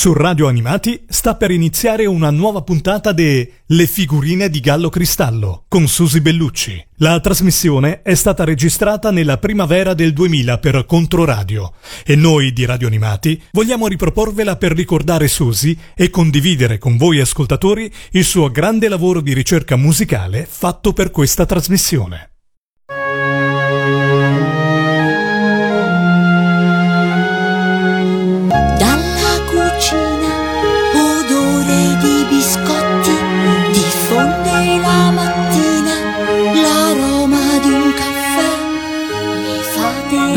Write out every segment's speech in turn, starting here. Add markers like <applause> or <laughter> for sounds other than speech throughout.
Su Radio Animati sta per iniziare una nuova puntata de Le figurine di Gallo Cristallo con Susi Bellucci. La trasmissione è stata registrata nella primavera del 2000 per Controradio e noi di Radio Animati vogliamo riproporvela per ricordare Susi e condividere con voi ascoltatori il suo grande lavoro di ricerca musicale fatto per questa trasmissione.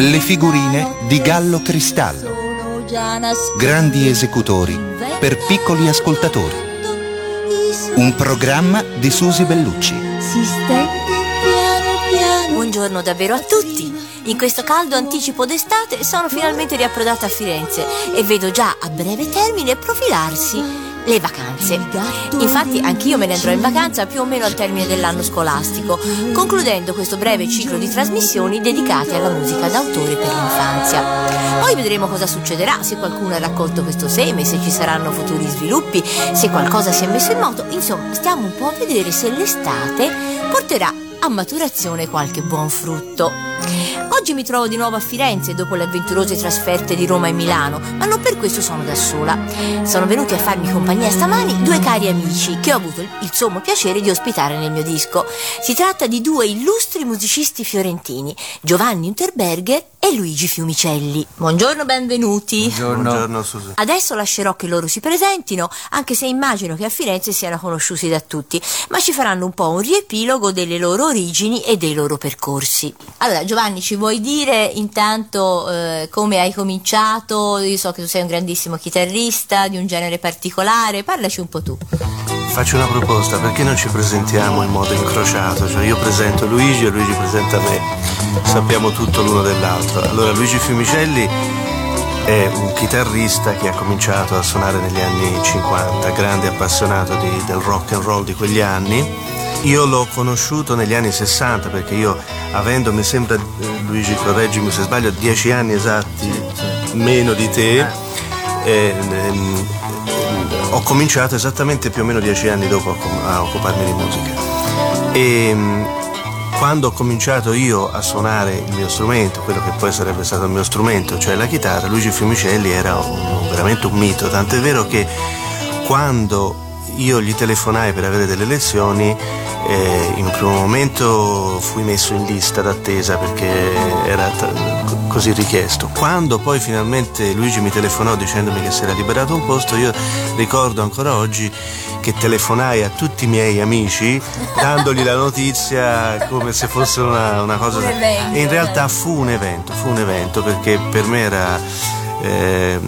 Le figurine di Gallo Cristallo. Grandi esecutori per piccoli ascoltatori. Un programma di Susi Bellucci. Buongiorno davvero a tutti. In questo caldo anticipo d'estate sono finalmente riapprodata a Firenze e vedo già a breve termine profilarsi le vacanze. Infatti anch'io me ne andrò in vacanza più o meno al termine dell'anno scolastico, concludendo questo breve ciclo di trasmissioni dedicate alla musica d'autore per l'infanzia. Poi vedremo cosa succederà, se qualcuno ha raccolto questo seme, se ci saranno futuri sviluppi, se qualcosa si è messo in moto, insomma stiamo un po' a vedere se l'estate porterà a maturazione qualche buon frutto. Oggi mi trovo di nuovo a Firenze dopo le avventurose trasferte di Roma e Milano, ma non per questo sono da sola. Sono venuti a farmi compagnia stamani due cari amici che ho avuto il sommo piacere di ospitare nel mio disco. Si tratta di due illustri musicisti fiorentini, Giovanni Unterberger e Luigi Fiumicelli. Buongiorno, benvenuti. Buongiorno. Buongiorno Susi. Adesso lascerò che loro si presentino, anche se immagino che a Firenze siano conosciuti da tutti, ma ci faranno un po' un riepilogo delle loro origini e dei loro percorsi. Allora, Giovanni, ci vuoi dire intanto eh, come hai cominciato? Io so che tu sei un grandissimo chitarrista di un genere particolare, parlaci un po' tu. Faccio una proposta, perché non ci presentiamo in modo incrociato? Cioè io presento Luigi e Luigi presenta me, sappiamo tutto l'uno dell'altro. Allora Luigi Fiumicelli è un chitarrista che ha cominciato a suonare negli anni 50, grande appassionato di, del rock and roll di quegli anni io l'ho conosciuto negli anni 60 perché io, avendo, mi sembra, Luigi correggimi se sbaglio, dieci anni esatti meno di te, eh, ehm, ho cominciato esattamente più o meno dieci anni dopo a, occuparmi di musica. E ehm, quando ho cominciato io a suonare il mio strumento, quello che poi sarebbe stato il mio strumento, cioè la chitarra, Luigi Fiumicelli era un, veramente un mito, tant'è vero che quando io gli telefonai per avere delle lezioni eh, in un primo momento fui messo in lista d'attesa perché era t- così richiesto. Quando poi finalmente Luigi mi telefonò dicendomi che si era liberato un posto, io ricordo ancora oggi che telefonai a tutti i miei amici dandogli la notizia come se fosse una, una cosa... Un e in realtà fu un evento, fu un evento perché per me era eh,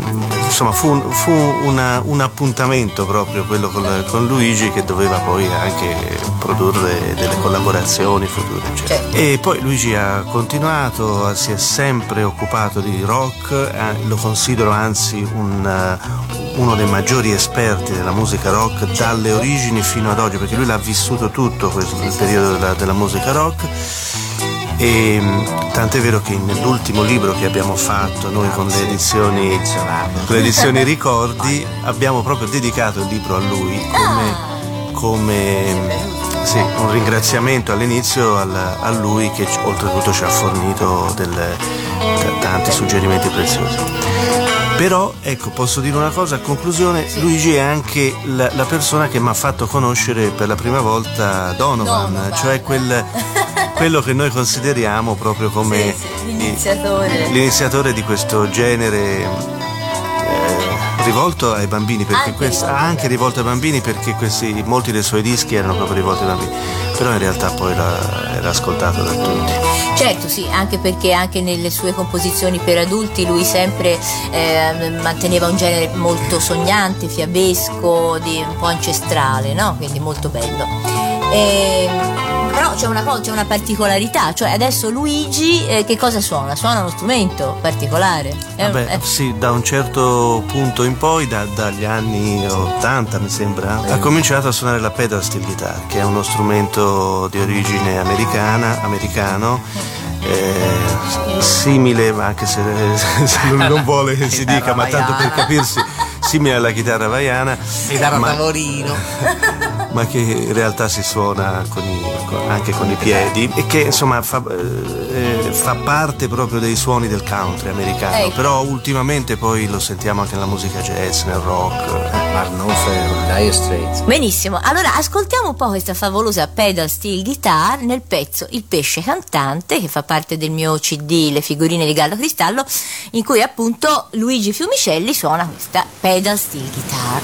insomma fu, fu una, un appuntamento proprio quello con, con, Luigi che doveva poi anche produrre delle collaborazioni future certo. e poi Luigi ha continuato si è sempre occupato di rock eh, lo considero anzi un, uh, uno dei maggiori esperti della musica rock dalle origini fino ad oggi perché lui l'ha vissuto tutto questo, il periodo della, della musica rock e tant'è vero che nell'ultimo libro che abbiamo fatto noi con le edizioni, con le edizioni Ricordi <laughs> abbiamo proprio dedicato il libro a lui come, come sì, un ringraziamento all'inizio a lui che oltretutto ci ha fornito del, tanti suggerimenti preziosi. Però, ecco, posso dire una cosa a conclusione, Luigi è anche la, la persona che mi ha fatto conoscere per la prima volta Donovan, Donovan. cioè quel <laughs> quello che noi consideriamo proprio come sì, sì, l'iniziatore. l'iniziatore di questo genere eh, rivolto ai bambini perché anche, questo, anche rivolto ai bambini perché questi, molti dei suoi dischi erano proprio rivolti ai bambini però in realtà poi era, era ascoltato da tutti certo sì anche perché anche nelle sue composizioni per adulti lui sempre eh, manteneva un genere molto sognante fiabesco di, un po' ancestrale no? quindi molto bello e, però c'è una, c'è una, particolarità, cioè adesso Luigi eh, che cosa suona? Suona uno strumento particolare. Vabbè, eh. sì, da un certo punto in poi, da, dagli anni 80 mi sembra, ha cominciato a suonare la pedal steel guitar, che è uno strumento di origine americana, americano. Eh, simile, anche se, <laughs> se lui non vuole che si dica, ma tanto per capirsi, simile alla chitarra vaiana. Chitarra ma, tavolino. <laughs> ma che in realtà si suona con i, con, anche con i piedi e che insomma fa, eh, fa, parte proprio dei suoni del country americano. Ecco. Però ultimamente poi lo sentiamo anche nella musica jazz, nel rock. Marnofer, Dire Straits. Benissimo, allora ascoltiamo un po' questa favolosa pedal steel guitar nel pezzo Il pesce cantante che fa parte del mio CD Le figurine di Gallo Cristallo in cui appunto Luigi Fiumicelli suona questa pedal steel guitar.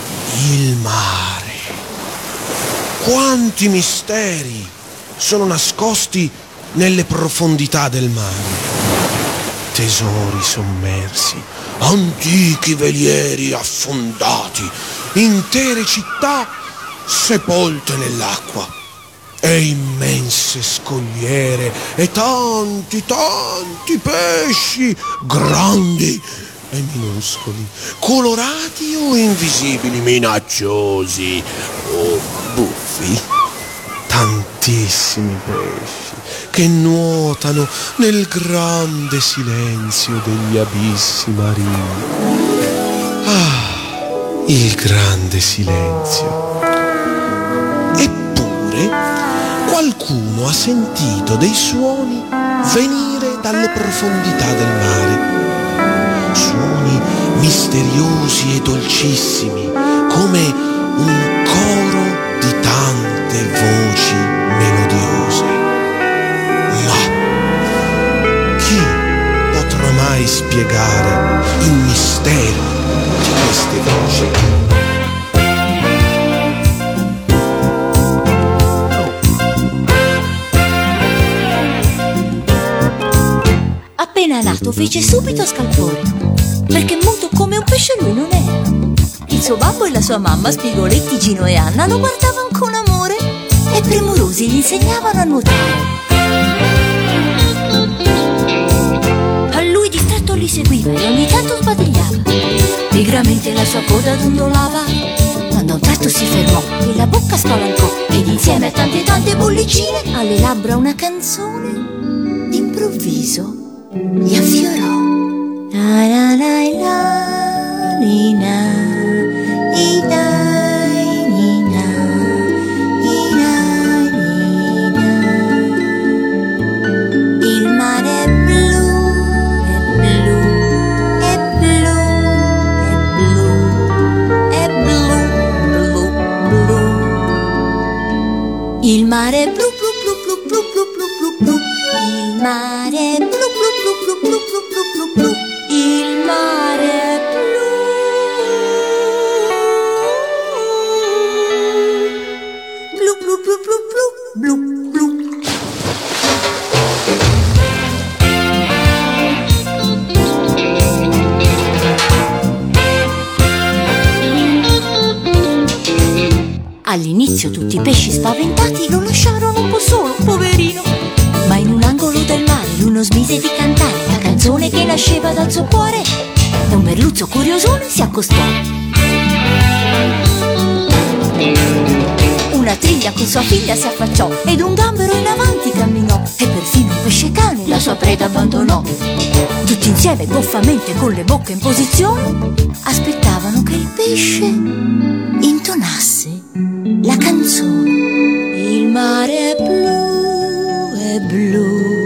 Il mare. Quanti misteri sono nascosti nelle profondità del mare. Tesori sommersi, antichi velieri affondati, intere città sepolte nell'acqua e immense scogliere e tanti, tanti pesci grandi e minuscoli, colorati o invisibili, minacciosi o buffi. Tantissimi pesci che nuotano nel grande silenzio degli abissi marini. Ah, il grande silenzio. Eppure qualcuno ha sentito dei suoni venire dalle profondità del mare. Suoni misteriosi e dolcissimi, come un coro di tante voci melodiose. Ma chi potrà mai spiegare il mistero di queste voci? Appena nato fece subito scalpore, perché muto come un pesce lui non era. Il suo babbo e la sua mamma, Spigoletti, Gino e Anna, lo guardavano con amore e premurosi gli insegnavano a nuotare. A lui distratto li seguiva e ogni tanto sbadigliava. Pigramente la sua coda dondolava. Quando a un tratto si fermò e la bocca spalancò ed insieme a tante tante bollicine alle labbra una canzone d'improvviso gli affiorò. La la la la nina, ina, Merluzzo curiosone si accostò. Una triglia con sua figlia si affacciò ed un gambero in avanti camminò e perfino un pesce cane la sua preda abbandonò. Tutti insieme goffamente con le bocche in posizione aspettavano che il pesce intonasse la canzone. Il mare è blu, è blu,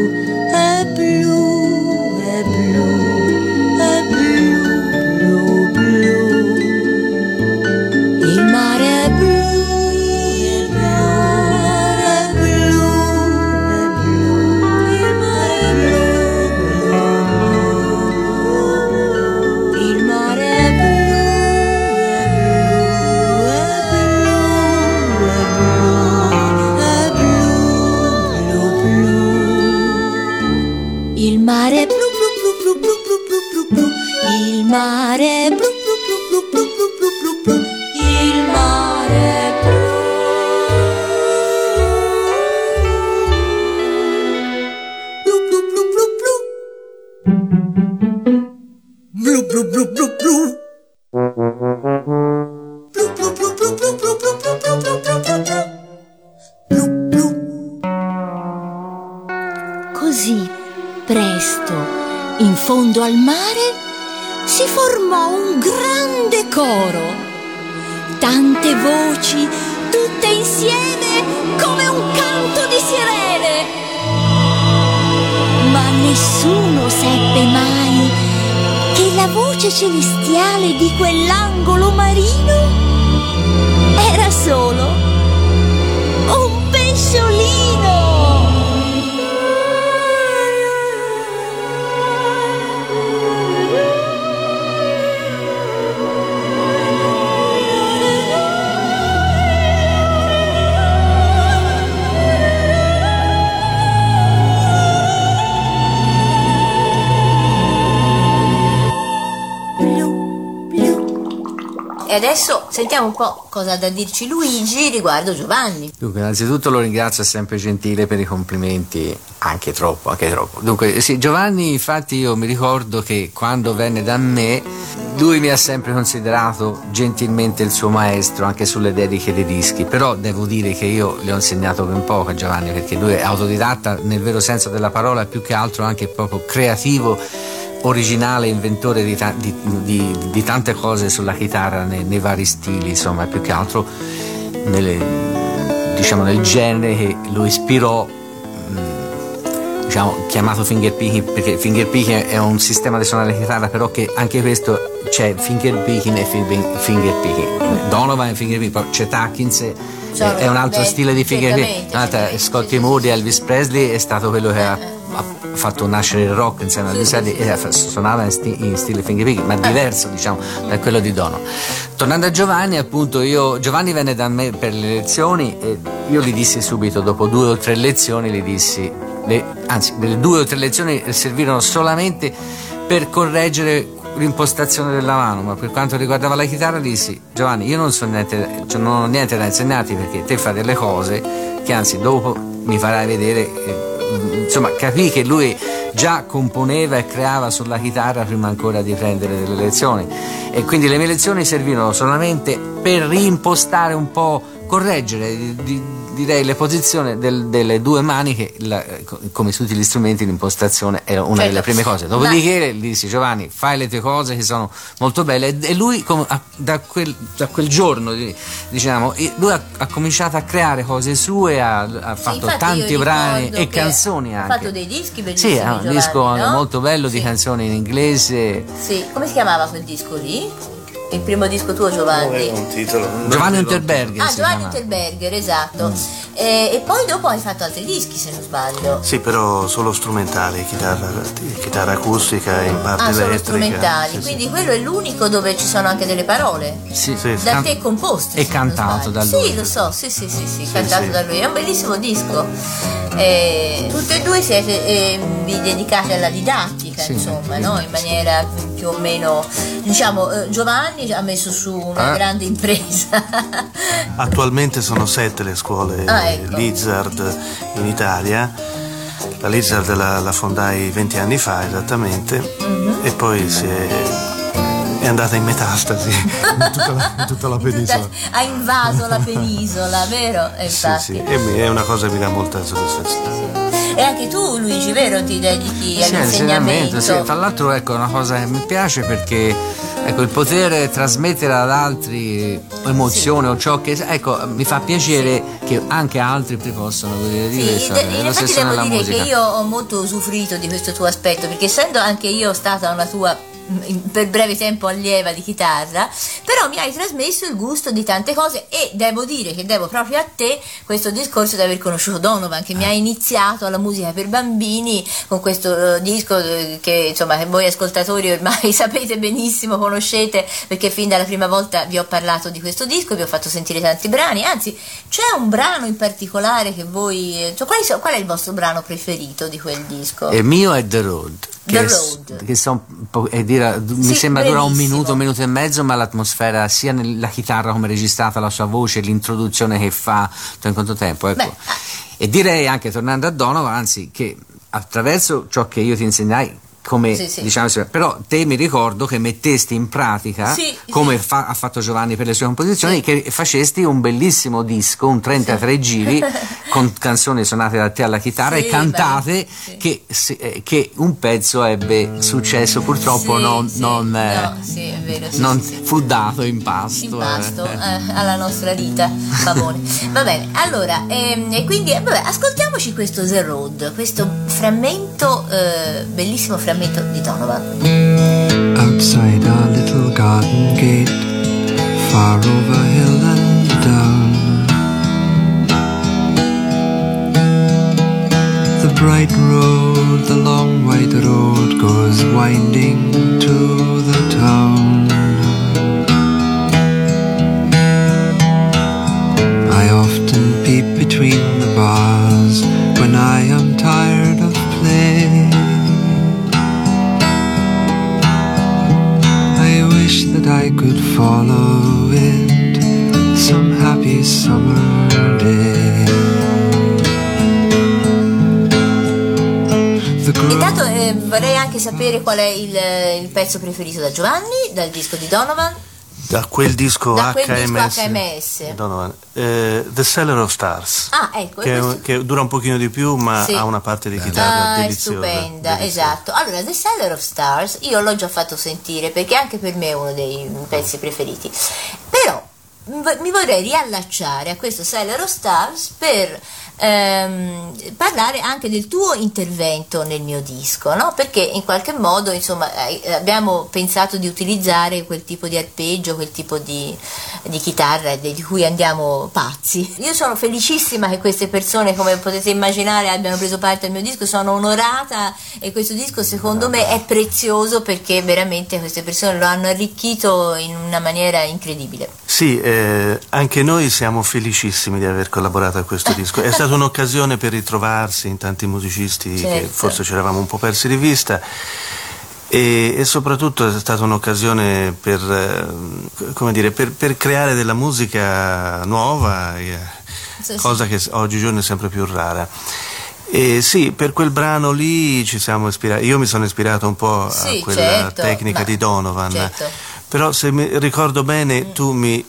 Così, presto, in fondo al mare, si formò un grande coro. Tante voci, tutte insieme, come un canto di sirene. Ma nessuno seppe mai che la voce celestiale di quell'angolo marino era solo un pesciolino. Adesso sentiamo un po' cosa ha da dirci Luigi riguardo Giovanni. Dunque, innanzitutto lo ringrazio, è sempre gentile per i complimenti, anche troppo, anche troppo. Dunque, sì, Giovanni, infatti, io mi ricordo che quando venne da me, lui mi ha sempre considerato gentilmente il suo maestro, anche sulle dediche dei dischi. Però devo dire che io gli ho insegnato ben poco a Giovanni, perché lui è autodidatta nel vero senso della parola, più che altro anche proprio creativo originale inventore di, ta- di, di, di, tante cose sulla chitarra nei, nei, vari stili, insomma, più che altro nelle, diciamo, nel genere che lo ispirò, mh, diciamo, chiamato fingerpicking, perché fingerpicking è un sistema di suonare la chitarra, però che anche questo c'è fingerpicking e fingerpicking. Donovan e fingerpicking, c'è Tuckins è un altro beh, stile di fingerpicking. Scotty Moody, Elvis Presley è stato quello che ha fatto nascere il rock insieme a Luciani e suonava in, sti, in stile fingerpicking, ma diverso diciamo da quello di Dono. Tornando a Giovanni, appunto, io, Giovanni venne da me per le lezioni e io gli dissi subito, dopo due o tre lezioni, gli dissi, le, anzi, le due o tre lezioni servirono solamente per correggere l'impostazione della mano, ma per quanto riguardava la chitarra dissi Giovanni io non, so niente, cioè non ho niente da insegnarti perché te fai delle cose che anzi dopo mi farai vedere eh, insomma capì che lui già componeva e creava sulla chitarra prima ancora di prendere delle lezioni. E quindi le mie lezioni servirono solamente per reimpostare un po' correggere di, di, direi le posizioni del, delle due maniche, la, come su tutti gli strumenti, l'impostazione era una certo. delle prime cose. Dopodiché gli dissi Giovanni, fai le tue cose che sono molto belle e lui da quel, da quel giorno, diciamo, lui ha, ha, cominciato a creare cose sue, ha, ha fatto sì, tanti brani e canzoni anche. Ha fatto dei dischi bellissimi. Sì, ha un disco no? molto bello sì. di canzoni in inglese. Sì, come si chiamava quel disco lì? Il primo disco tuo Giovanni? un titolo. Giovanni Unterberger. Ah, Giovanni Unterberger, esatto. Mm. E, e, poi dopo hai fatto altri dischi se non sbaglio. Sì, però solo strumentali, chitarra, chitarra acustica in parte ah, elettrica. Solo strumentali, sì, quindi sì. quello è l'unico dove ci sono anche delle parole. Sì, sì da te composte. E cantato da lui. Sì, lo so, sì, sì, sì, sì, cantato da lui. È un bellissimo disco. E, tutte e due siete eh, vi dedicate alla didattica, insomma, no? in maniera più o meno, diciamo, eh, Giovanni ha messo su una eh? grande impresa. <laughs> Attualmente sono sette le scuole ah, ecco. Lizard in Italia. La Lizard la, la fondai 20 anni fa esattamente mm-hmm. e poi si è è andata in metastasi <laughs> in tutta la, in tutta la penisola. ha invaso la penisola, vero? Infatti. Sì, sì, e è una cosa che mi dà molta soddisfazione. E anche tu, Luigi, vero, ti dedichi sì, all'insegnamento? Sì, tra l'altro ecco, è una cosa che mi piace perché ecco, il poter trasmettere ad altri emozione sì. o ciò che ecco, mi fa piacere sì. che anche altri possono godere di questo. De- in effetti devo dire musica. che io ho molto usufruito di questo tuo aspetto, perché essendo anche io stata una tua per breve tempo allieva di chitarra, però mi hai trasmesso il gusto di tante cose e devo dire che devo proprio a te questo discorso di aver conosciuto Donovan che mi ha iniziato alla musica per bambini con questo uh, disco eh, che insomma voi ascoltatori ormai <laughs> sapete benissimo, conoscete perché fin dalla prima volta vi ho parlato di questo disco, vi ho fatto sentire tanti brani, anzi c'è un brano in particolare che voi, eh, cioè, qual, è, qual è il vostro brano preferito di quel disco? Il mio è The Road che, che so, è dire, sì, mi sembra dura un minuto, un minuto e mezzo, ma l'atmosfera, sia nella chitarra come registrata, la sua voce, l'introduzione che fa, in quanto tempo. Ecco. E direi anche, tornando a Donovan, anzi, che attraverso ciò che io ti insegnai, come sì, sì. diciamo però te mi ricordo che mettesti in pratica sì, come fa, ha fatto Giovanni per le sue composizioni che facesti un bellissimo disco un 33 giri <laughs> con canzoni suonate da te alla chitarra e cantate che, eh, che, un pezzo ebbe successo purtroppo non, non, no, eh, vero, non fu dato in pasto, in pasto eh. alla nostra vita babone va bene allora ehm, e quindi vabbè, ascoltiamoci questo The Road questo frammento eh, bellissimo frammento frammento di Donovan. Outside our little garden gate, far over hill and down. The bright road, the long white road goes winding to the town. I often peep between the bars when I am tired of play. That I could follow it some happy summer day. Intanto eh, vorrei anche sapere qual è il, il pezzo preferito da Giovanni, dal disco di Donovan. Da quel disco da HMS, disco HMS. Donovan, eh, The Seller of Stars ah, ecco, che, questo... che, dura un pochino di più ma sì. ha una parte di chitarra ah, deliziosa stupenda, deliziosa. esatto allora The Seller of Stars io l'ho già fatto sentire perché anche per me è uno dei pezzi preferiti però mi vorrei riallacciare a questo Seller of Stars per ehm, parlare anche del tuo intervento nel mio disco, no? perché in qualche modo insomma, abbiamo pensato di utilizzare quel tipo di arpeggio, quel tipo di, di chitarra di cui andiamo pazzi. Io sono felicissima che queste persone, come potete immaginare, abbiano preso parte al mio disco, sono onorata e questo disco secondo me è prezioso perché veramente queste persone lo hanno arricchito in una maniera incredibile. Sì, eh, anche noi siamo felicissimi di aver collaborato a questo disco. È <laughs> stata un'occasione per ritrovarsi in tanti musicisti certo. che forse ci eravamo un po' persi di vista. E, e, soprattutto è stata un'occasione per, eh, dire, per, per creare della musica nuova, eh, sì, cosa sì. che oggigiorno è sempre più rara. E sì, per quel brano lì ci siamo ispirati. Io mi sono ispirato un po' sì, a quella certo, tecnica di Donovan. Certo però se mi ricordo bene mm. tu mi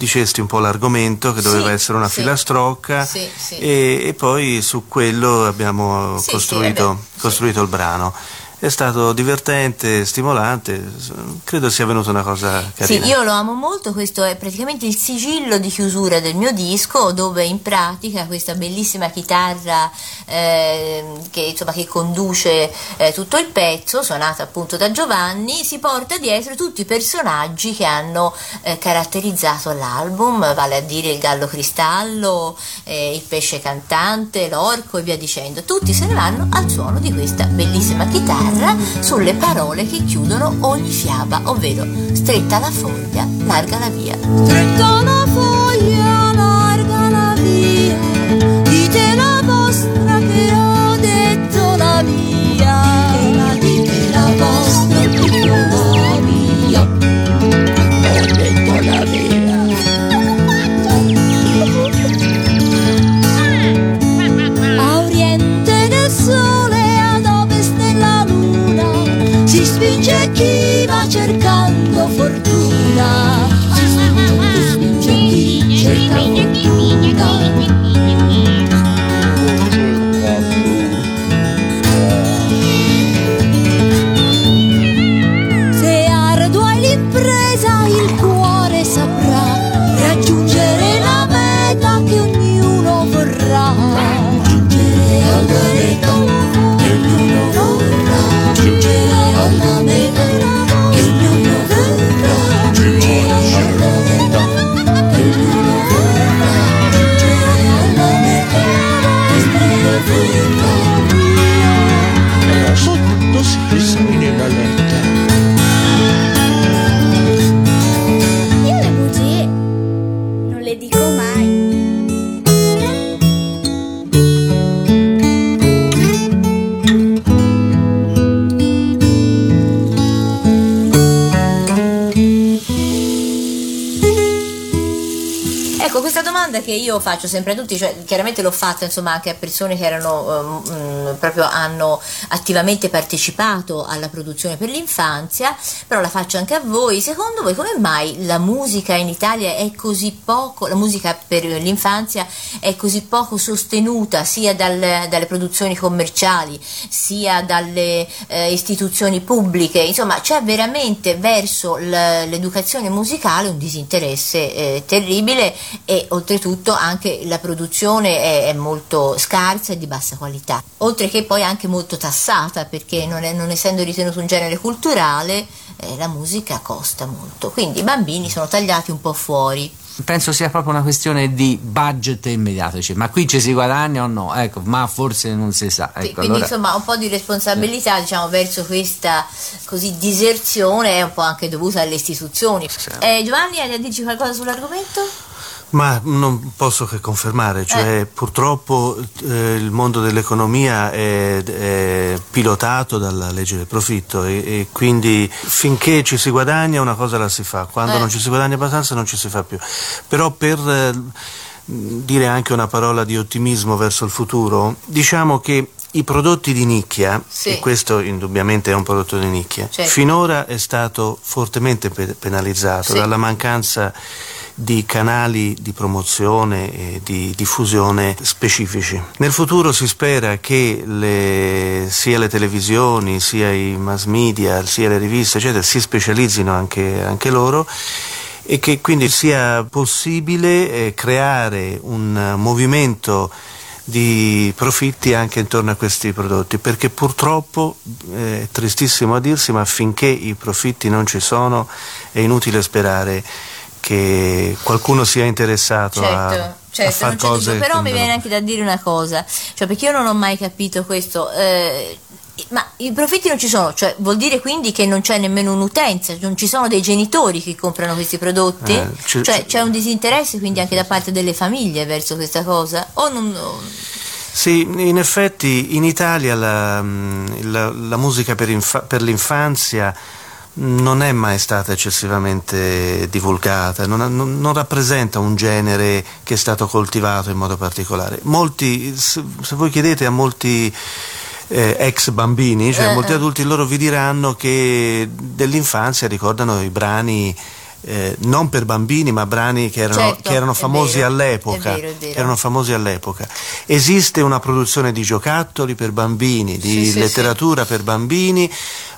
dicesti un po' l'argomento che doveva sì, essere una sì. filastrocca sì, e, e, poi su quello abbiamo costruito, costruito il brano è stato divertente, stimolante, credo sia venuta una cosa carina. Sì, io lo amo molto, questo è praticamente il sigillo di chiusura del mio disco dove in pratica questa bellissima chitarra eh, che, insomma, che, conduce eh, tutto il pezzo, suonata appunto da Giovanni, si porta dietro tutti i personaggi che hanno eh, caratterizzato l'album, vale a dire il gallo cristallo, eh, il pesce cantante, l'orco e via dicendo. Tutti se ne vanno al suono di questa bellissima chitarra terra sulle parole che chiudono ogni fiaba, ovvero stretta la foglia, larga la via. Stretta la foglia, faccio sempre a tutti, cioè chiaramente l'ho fatta insomma anche a persone che erano ehm, proprio hanno attivamente partecipato alla produzione per l'infanzia, però la faccio anche a voi. Secondo voi come mai la musica in Italia è così poco, la musica per l'infanzia è così poco sostenuta sia dal, dalle produzioni commerciali sia dalle eh, istituzioni pubbliche? Insomma, c'è veramente verso l'educazione musicale un disinteresse eh, terribile e oltretutto anche la produzione è, è, molto scarsa e di bassa qualità, oltre che poi anche molto tassata perché non, è, non essendo ritenuto un genere culturale eh, la musica costa molto, quindi i bambini sono tagliati un po' fuori penso sia proprio una questione di budget immediato. Dice, ma qui ci si guadagna o no? Ecco, ma forse non si sa. Ecco, quindi allora... insomma un po' di responsabilità sì. diciamo, verso questa così diserzione è un po' anche dovuta alle istituzioni. Sì. Eh, Giovanni, hai da dirci qualcosa sull'argomento? Ma non posso che confermare, cioè eh. purtroppo eh, il mondo dell'economia è, è, pilotato dalla legge del profitto e, e, quindi finché ci si guadagna una cosa la si fa, quando eh. non ci si guadagna abbastanza non ci si fa più. Però per eh, dire anche una parola di ottimismo verso il futuro, diciamo che i prodotti di nicchia, sì. e questo indubbiamente è un prodotto di nicchia, certo. finora è stato fortemente penalizzato sì. dalla mancanza di canali di promozione e di diffusione specifici. Nel futuro si spera che le, sia le televisioni, sia i mass media, sia le riviste, eccetera, si specializzino anche, anche loro e che quindi sia possibile eh, creare un movimento di profitti anche intorno a questi prodotti, perché purtroppo eh, è tristissimo a dirsi, ma finché i profitti non ci sono è inutile sperare che qualcuno sia interessato certo. a, certo, a fare cose. Dubbio, però mi viene anche da dire una cosa, cioè perché io non ho mai capito questo. Eh, ma i profitti non ci sono, cioè vuol dire quindi che non c'è nemmeno un'utenza, non ci sono dei genitori che comprano questi prodotti? Eh, c'è, cioè c'è un disinteresse quindi anche da parte delle famiglie verso questa cosa? O non, non... Sì, in effetti in Italia la, la, la musica per, infa- per l'infanzia non è mai stata eccessivamente divulgata, non, non, non, rappresenta un genere che è stato coltivato in modo particolare. Molti, se, se voi chiedete a molti eh, ex bambini, cioè a molti eh, eh. adulti, loro vi diranno che dell'infanzia ricordano i brani eh, non per bambini, ma brani che erano, certo, che erano famosi, vero, all'epoca, è vero, è vero. erano famosi all'epoca. Esiste una produzione di giocattoli per bambini, di sì, letteratura sì, sì. per bambini,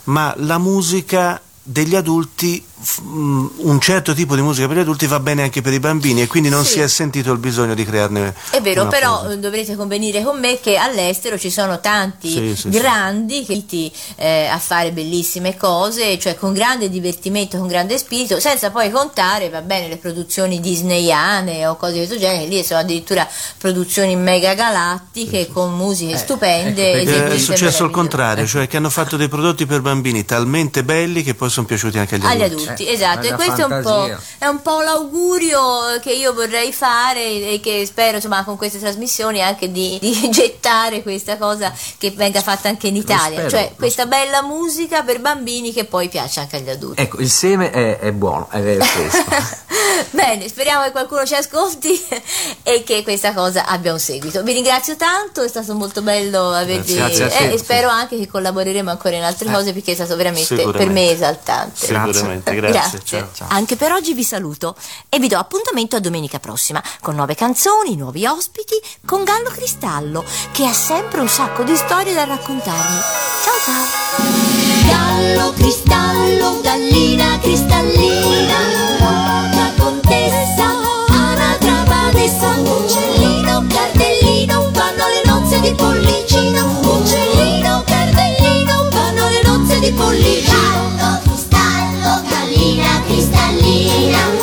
ma la musica degli adulti un certo tipo di musica per gli adulti va bene anche per i bambini e quindi non sì. si è sentito il bisogno di crearne è vero però cosa. dovrete convenire con me che all'estero ci sono tanti sì, sì, grandi che eh, a fare bellissime cose cioè con grande divertimento con grande spirito senza poi contare va bene le produzioni disneyane o cose di questo genere lì sono addirittura produzioni mega galattiche con musiche eh, stupende ecco, è successo il contrario cioè che hanno fatto dei prodotti per bambini talmente belli che poi sono piaciuti anche agli agli adulti, adulti tutti, esatto, e questo è un, è un, po', l'augurio che io vorrei fare e che spero insomma con queste trasmissioni anche di, di <laughs> gettare questa cosa che venga fatta anche in Italia, spero, cioè questa bella musica per bambini che poi piace anche agli adulti. Ecco, il seme è, è buono, è vero <laughs> Bene, speriamo che qualcuno ci ascolti <laughs> e che questa cosa abbia un seguito. Vi ringrazio tanto, è stato molto bello avervi eh, e spero anche che collaboreremo ancora in altre eh, cose perché è stato veramente per me esaltante. Sicuramente, grazie grazie. grazie. Ciao. Ciao. Anche per oggi vi saluto e vi do appuntamento a domenica prossima con nuove canzoni, nuovi ospiti, con Gallo Cristallo che ha sempre un sacco di storie da raccontarmi. Ciao ciao! Gallo Cristallo, gallina cristallina, una contessa, anatra badessa, uccellino, cardellino, fanno le nozze di pollicino, uccellino, cardellino, fanno le nozze di pollicino. Yeah.